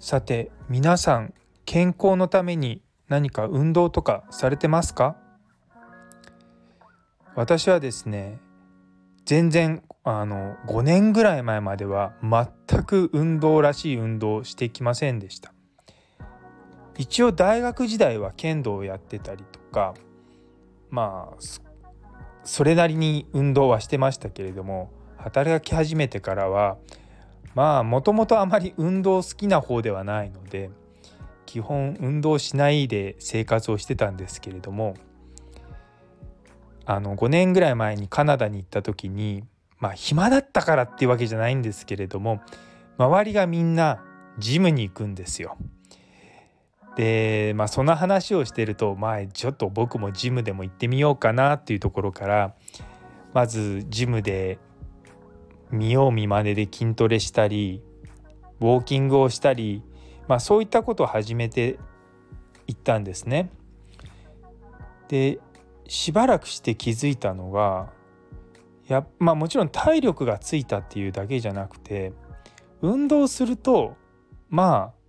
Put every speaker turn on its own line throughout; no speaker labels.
さて皆さん健康のために何か運動とかされてますか？私はですね全然あの5年ぐらい前までは全く運動らしい運動をしてきませんでした。一応大学時代は剣道をやってたりとかまあそれなりに運動はしてましたけれども働き始めてからはまあもともとあまり運動好きな方ではないので基本運動しないで生活をしてたんですけれどもあの5年ぐらい前にカナダに行った時にまあ暇だったからっていうわけじゃないんですけれども周りがみんなジムに行くんですよ。でまあその話をしてるとまあちょっと僕もジムでも行ってみようかなっていうところからまずジムで見よう見まねで筋トレしたりウォーキングをしたり、まあ、そういったことを始めていったんですね。でしばらくして気づいたのがやまあもちろん体力がついたっていうだけじゃなくて運動するとまあ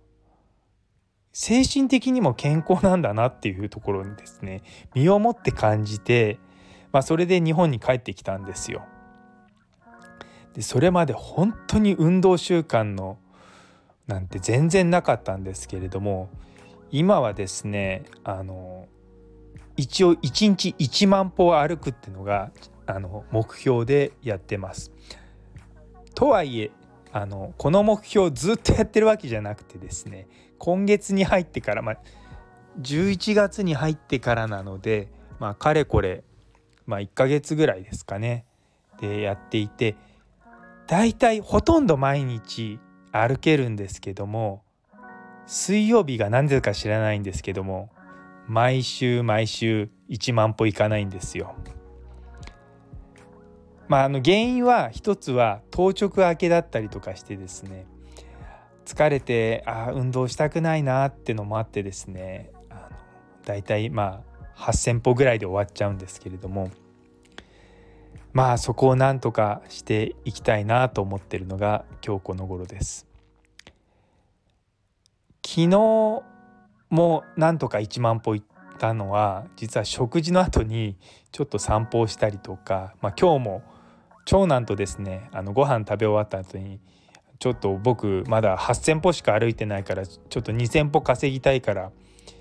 精神的にも健康なんだなっていうところにですね身をもって感じて、まあ、それで日本に帰ってきたんですよ。でそれまで本当に運動習慣のなんて全然なかったんですけれども今はですねあの一応1日1万歩歩くっていうのがあの目標でやってます。とはいえあのこの目標ずっとやってるわけじゃなくてですね今月に入ってから、まあ、11月に入ってからなので、まあ、かれこれ、まあ、1ヶ月ぐらいですかねでやっていてだいたいほとんど毎日歩けるんですけども水曜日が何でか知らないんですけども毎週毎週1万歩いかないんですよ。まあ、あの原因は一つは当直明けだったりとかしてですね疲れてあ運動したくないなってのもあってですねあのだいたいまあ8,000歩ぐらいで終わっちゃうんですけれどもまあそこをなんとかしていきたいなと思ってるのが今日この頃です。昨日もなんとか1万歩行ったのは実は食事の後にちょっと散歩をしたりとか、まあ、今日も長男とですねあのご飯食べ終わった後にちょっと僕まだ8,000歩しか歩いてないからちょっと2,000歩稼ぎたいから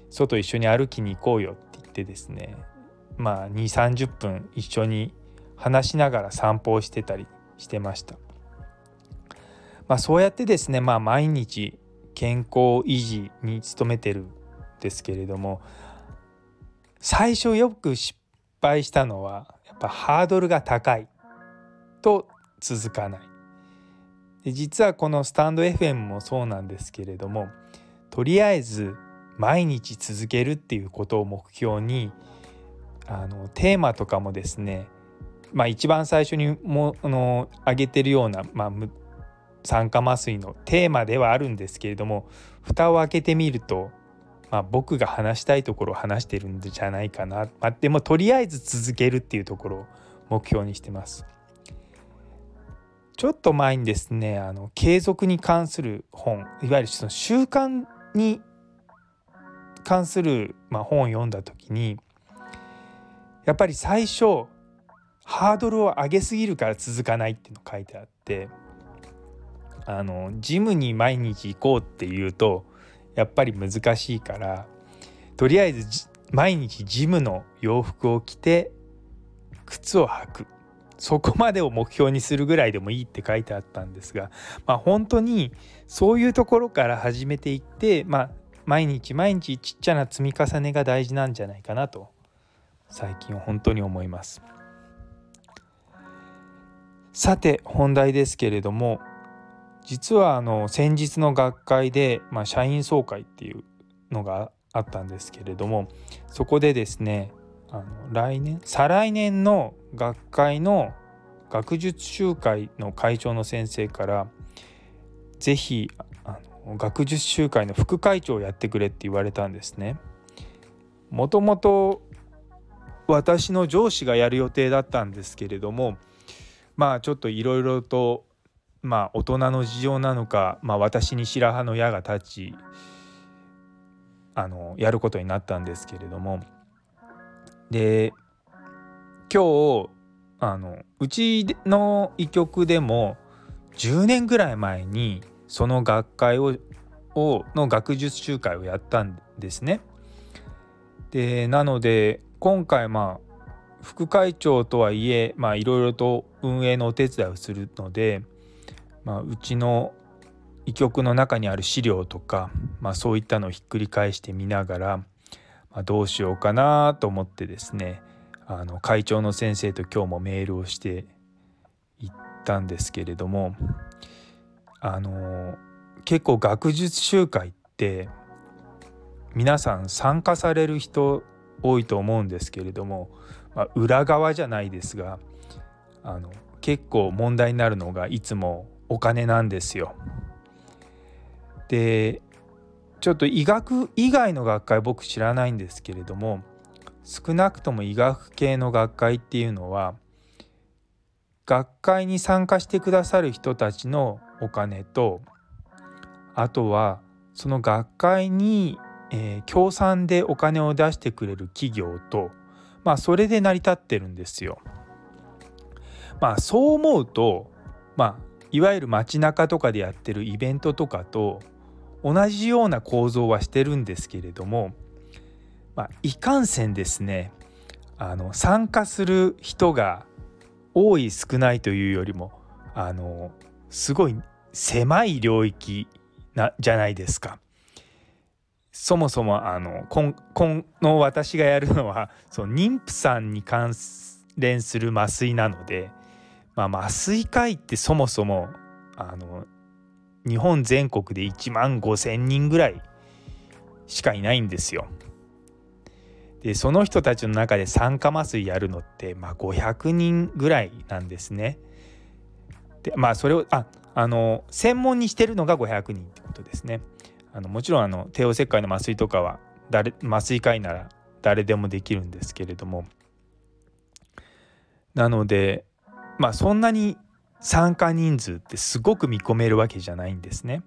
外一緒に歩きに行こうよって言ってですねまあ2 3 0分一緒に話しながら散歩をしてたりしてました。まあ、そうやってですね、まあ、毎日健康維持に努めてるんですけれども最初よく失敗したのはやっぱハードルが高いと続かないで実はこのスタンド FM もそうなんですけれどもとりあえず毎日続けるっていうことを目標にあのテーマとかもですねまあ一番最初にもあの挙げてるような、まあ、酸化麻酔のテーマではあるんですけれども蓋を開けてみるとまあ、僕が話したいところを話してるんじゃないかな、まあ、でもとりあえず続けるっていうところを目標にしてます。ちょっと前にですねあの継続に関する本いわゆるその習慣に関する、まあ、本を読んだ時にやっぱり最初ハードルを上げすぎるから続かないっていうの書いてあってあのジムに毎日行こうっていうとやっぱり難しいからとりあえず毎日ジムの洋服を着て靴を履くそこまでを目標にするぐらいでもいいって書いてあったんですが、まあ、本当にそういうところから始めていって、まあ、毎日毎日ちっちゃな積み重ねが大事なんじゃないかなと最近本当に思います。さて本題ですけれども実はあの先日の学会で、まあ、社員総会っていうのがあったんですけれどもそこでですねあの来年再来年の学会の学術集会の会長の先生から是非学術集会の副会長をやってくれって言われたんですね。もともと私の上司がやる予定だったんですけれどもまあちょっといろいろとまあ大人の事情なのか、まあ、私に白羽の矢が立ちあのやることになったんですけれどもで今日あのうちの医局でも10年ぐらい前にその学会ををの学術集会をやったんですね。でなので今回まあ副会長とはいえまあいろいろと運営のお手伝いをするので、まあ、うちの医局の中にある資料とか、まあ、そういったのをひっくり返してみながら、まあ、どうしようかなと思ってですねあの会長の先生と今日もメールをして行ったんですけれどもあの結構学術集会って皆さん参加される人多いと思うんですけれども、まあ、裏側じゃないですがあの結構問題になるのがいつもお金なんですよ。でちょっと医学以外の学会僕知らないんですけれども少なくとも医学系の学会っていうのは学会に参加してくださる人たちのお金とあとはその学会に、えー、協賛でお金を出してくれる企業とまあそれで成り立ってるんですよ。まあそう思うとまあいわゆる街中とかでやってるイベントとかと同じような構造はしてるんですけれども、まあ、いかんせんですねあの参加する人が多い少ないというよりもあのすごい狭い領域なじゃないですか。そもそもあのこの私がやるのは その妊婦さんに関連する麻酔なので、まあ、麻酔科医ってそもそもあの日本全国で1万5,000人ぐらいしかいないんですよ。でその人たちの中で酸化麻酔やるのって、まあ、500人ぐらいなんですね。でまあそれをああの専門にしてるのが500人ってことですね。あのもちろんあの帝王切開の麻酔とかは誰麻酔科医なら誰でもできるんですけれどもなのでまあそんなに参加人数ってすごく見込めるわけじゃないんですね。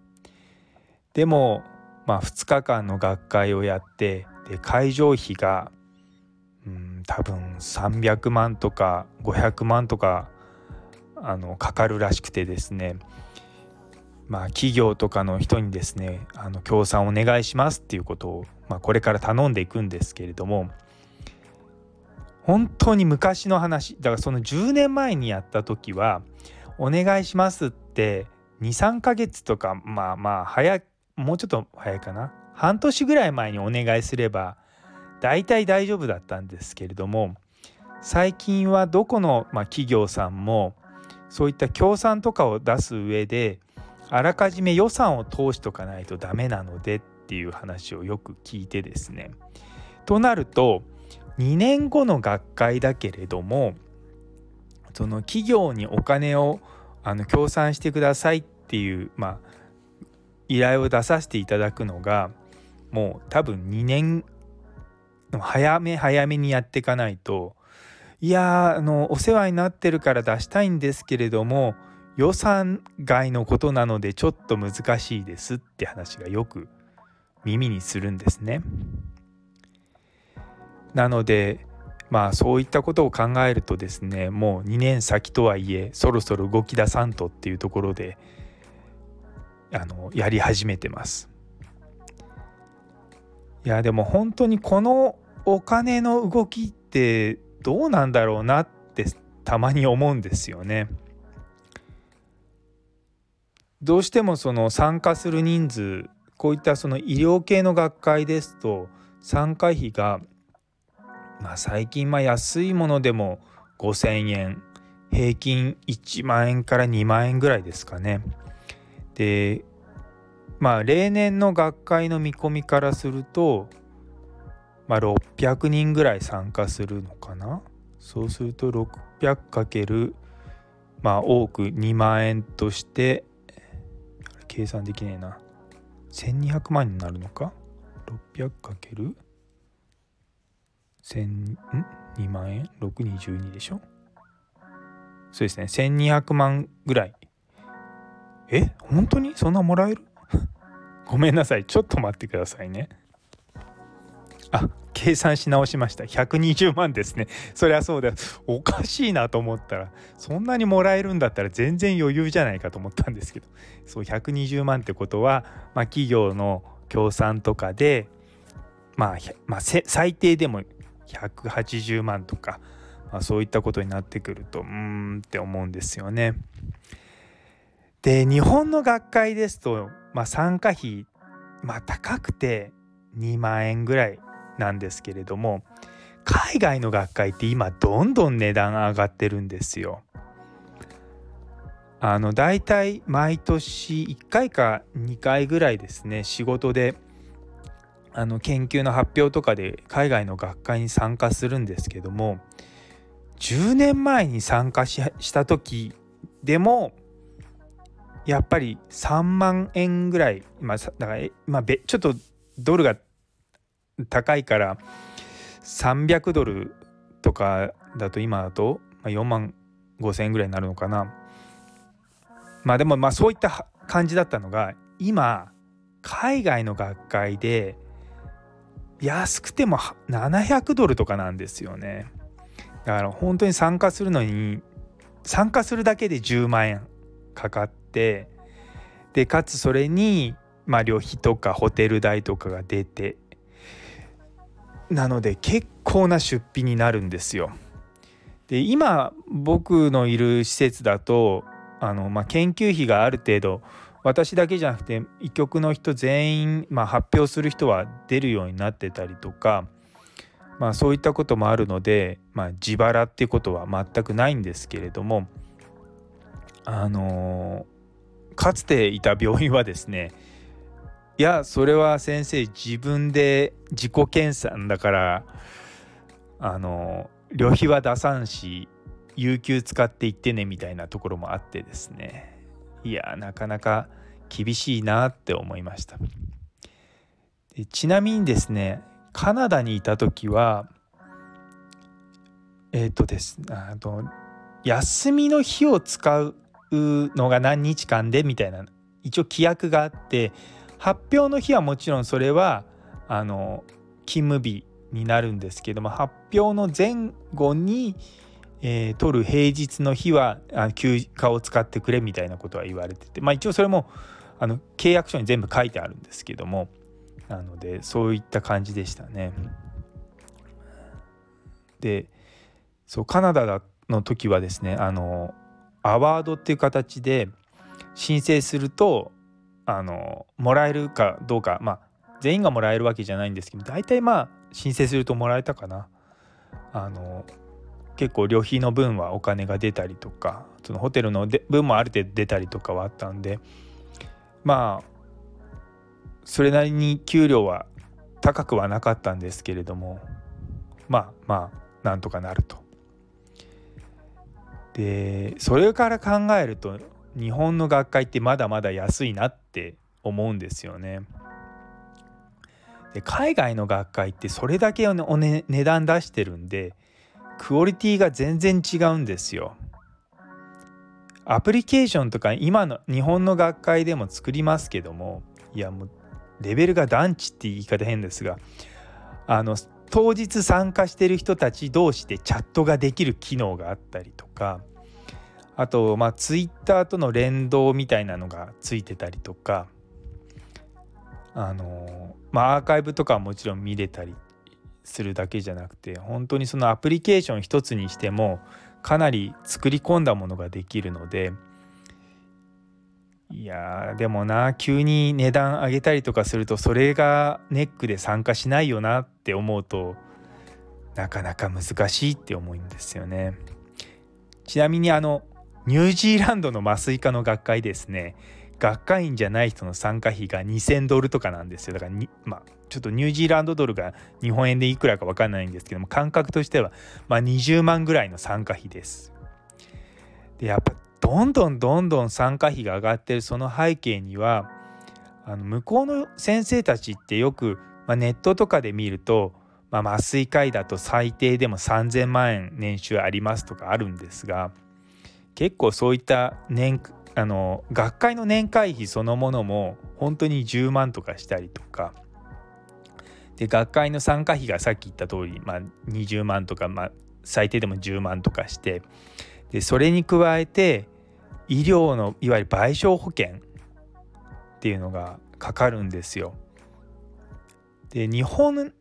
でも、まあ、2日間の学会をやってで会場費がうん多分300万とか500万とかあのかかるらしくてですねまあ企業とかの人にですねあの協賛お願いしますっていうことを、まあ、これから頼んでいくんですけれども本当に昔の話だからその10年前にやった時はお願いしますって23ヶ月とかまあまあ早もうちょっと早いかな半年ぐらい前にお願いすれば大体大丈夫だったんですけれども最近はどこの、まあ、企業さんもそういった協賛とかを出す上であらかじめ予算を通しとかないとダメなのでっていう話をよく聞いてですね。となると2年後の学会だけれどもその企業にお金をあの協賛してくださいっていう、まあ、依頼を出させていただくのがもう多分2年早め早めにやっていかないといやあのお世話になってるから出したいんですけれども予算外のことなのでちょっと難しいですって話がよく耳にするんですね。なのでまあそういったことを考えるとですねもう2年先とはいえそろそろ動き出さんとっていうところであのやり始めてます。いやでも本当にこのお金の動きってどうなんだろうなってたまに思うんですよね。どうしてもその参加する人数こういったその医療系の学会ですと参加費がまあ、最近まあ安いものでも5,000円平均1万円から2万円ぐらいですかね。でまあ例年の学会の見込みからすると、まあ、600人ぐらい参加するのかなそうすると 600× まあ多く2万円として計算できねえな。1200万になるのか？600× 1000ん？2万円？622でしょ？そうですね。1200万ぐらい。え？本当に？そんなもらえる？ごめんなさい。ちょっと待ってくださいね。あ計算し直しました。120万ですね。そりゃそうだおかしいなと思ったらそんなにもらえるんだったら全然余裕じゃないかと思ったんですけど。そう120万ってことは、まあ、企業の協賛とかでまあ、まあ、最低でも180万とか、まあ、そういったことになってくるとうんって思うんですよね。で日本の学会ですと、まあ、参加費、まあ、高くて2万円ぐらいなんですけれども海外の学会って今どんどん値段上がってるんですよ。あのだいたい毎年1回か2回ぐらいですね仕事であの研究の発表とかで海外の学会に参加するんですけども10年前に参加した時でもやっぱり3万円ぐらい、まあ、だから、まあ、ちょっとドルが高いから300ドルとかだと今だと4万5千円ぐらいになるのかな。まあでもまあそういった感じだったのが今海外の学会で安くても700ドルとかなんですよね。だから本当に参加するのに参加するだけで10万円かかってでかつそれにまあ旅費とかホテル代とかが出てなので結構な出費になるんですよ。で今僕のいる施設だとあの、まあ、研究費がある程度私だけじゃなくて医局の人全員、まあ、発表する人は出るようになってたりとか、まあ、そういったこともあるので、まあ、自腹っていうことは全くないんですけれどもあのかつていた病院はですねいやそれは先生自分で自己検査だからあの旅費は出さんし有給使って行ってねみたいなところもあってですね。いやなかなか厳しいなって思いました。でちなみにですねカナダにいた時はえっ、ー、とですあと休みの日を使うのが何日間でみたいな一応規約があって発表の日はもちろんそれはあの勤務日になるんですけども発表の前後に、えー、取る平日の日はあ休暇を使ってくれみたいなことは言われててまあ一応それもあの契約書に全部書いてあるんですけどもなのでそういった感じでしたね。でそうカナダの時はですねあのアワードっていう形で申請するとあのもらえるかどうかまあ全員がもらえるわけじゃないんですけど大体まあ申請するともらえたかな。あの結構旅費の分はお金が出たりとかそのホテルの分もある程度出たりとかはあったんでまあそれなりに給料は高くはなかったんですけれどもまあまあなんとかなるとでそれから考えると日本の学会ってまだまだ安いなって思うんですよね。で海外の学会ってそれだけの、ね、値段出してるんでクオリティが全然違うんですよ。アプリケーションとか今の日本の学会でも作りますけどもいやもうレベルが団地って言い方変ですがあの当日参加してる人たち同士でチャットができる機能があったりとかあとまあツイッターとの連動みたいなのがついてたりとかあのまあアーカイブとかはもちろん見れたりするだけじゃなくて本当にそのアプリケーション一つにしてもかなり作り込んだものができるのでいやでもな急に値段上げたりとかするとそれがネックで参加しないよなって思うとなかなか難しいって思うんですよね。ちなみにあのニュージーランドの麻酔科の学会ですね学会員じゃない人の参加費が2,000ドルとかなんですよだからまあちょっとニュージーランドドルが日本円でいくらか分かんないんですけども感覚としてはまあ20万ぐらいの参加費です。でやっぱどんどんどんどん参加費が上がってるその背景にはあの向こうの先生たちってよく、まあ、ネットとかで見ると、まあ、麻酔科医だと最低でも3,000万円年収ありますとかあるんですが結構そういった年あの学会の年会費そのものも本当に10万とかしたりとかで学会の参加費がさっき言った通り、まあ、20万とか、まあ、最低でも10万とかしてでそれに加えて医療のいわゆる賠償保険っていうのがかかるんですよ。で日本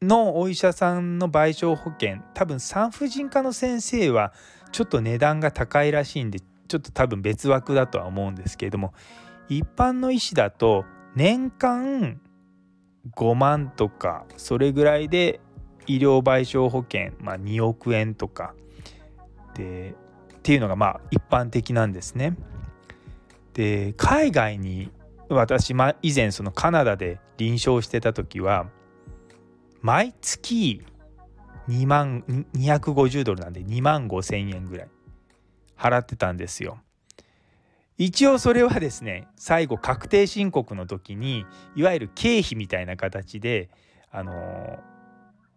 のお医者さんの賠償保険多分産婦人科の先生はちょっと値段が高いらしいんでちょっと多分別枠だとは思うんですけれども一般の医師だと年間5万とかそれぐらいで医療賠償保険、まあ、2億円とかでっていうのがまあ一般的なんですね。で海外に私、ま、以前そのカナダで臨床してた時は毎月2万250ドルなんで2万5千円ぐらい。払ってたんですよ。一応それはですね最後確定申告の時にいわゆる経費みたいな形であの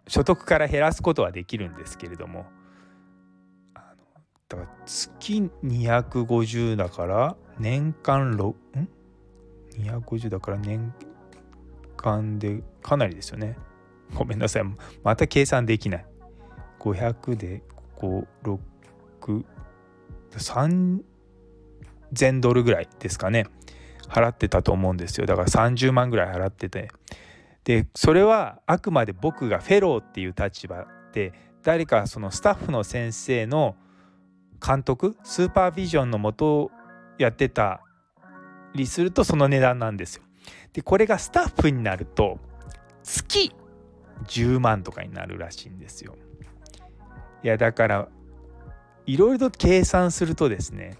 所得から減らすことはできるんですけれども。あのだから月250だから年間6ん？250だから年間でかなりですよね。ごめんなさい。また計算できない。500で56 3000ドルぐらいですかね。払ってたと思うんですよ。だから30万ぐらい払ってて。でそれはあくまで僕がフェローっていう立場で誰かそのスタッフの先生の監督スーパービジョンのもとをやってたりするとその値段なんですよ。でこれがスタッフになると月10万とかになるらしいんですよ。いやだからいろいろと計算するとですね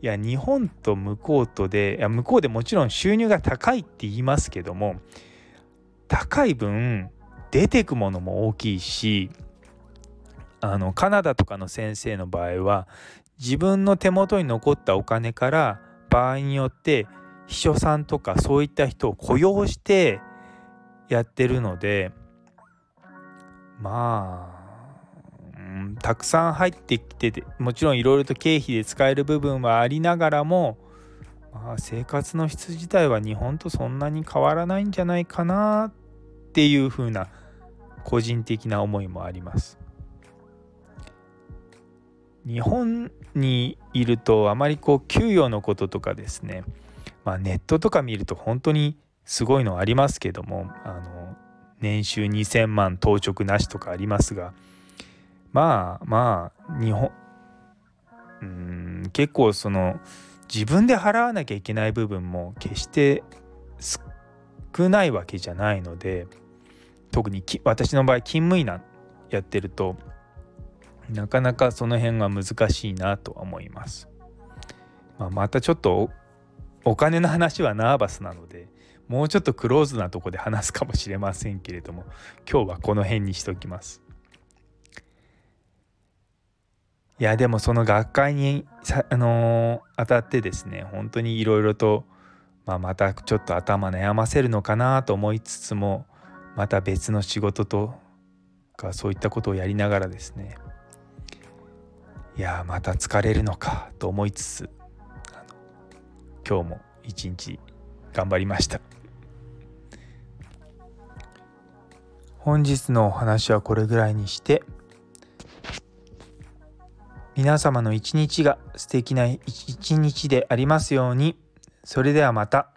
いや日本と向こうとでいや向こうでもちろん収入が高いって言いますけども高い分出てくものも大きいしあのカナダとかの先生の場合は自分の手元に残ったお金から場合によって秘書さんとかそういった人を雇用してやってるのでまあ、たくさん入ってきててもちろんいろいろと経費で使える部分はありながらも、まあ、生活の質自体は日本とそんなに変わらないんじゃないかなっていうふうな個人的な思いもあります。日本にいるとあまりこう給与のこととかですね、まあ、ネットとか見ると本当にすごいのありますけどもあの年収2,000万当直なしとかありますがまあまあ日本うん結構その自分で払わなきゃいけない部分も決して少ないわけじゃないので特に私の場合勤務医なんやってるとなかなかその辺は難しいなとは思います。まあ、またちょっとお金の話はナーバスなのでもうちょっとクローズなとこで話すかもしれませんけれども今日はこの辺にしときます。いやでもその学会にあのー、当たってですね本当にいろいろと、まあ、またちょっと頭悩ませるのかなと思いつつもまた別の仕事とかそういったことをやりながらですねいやまた疲れるのかと思いつつ今日も一日頑張りました本日のお話はこれぐらいにして皆様の一日が素敵な一日でありますようにそれではまた。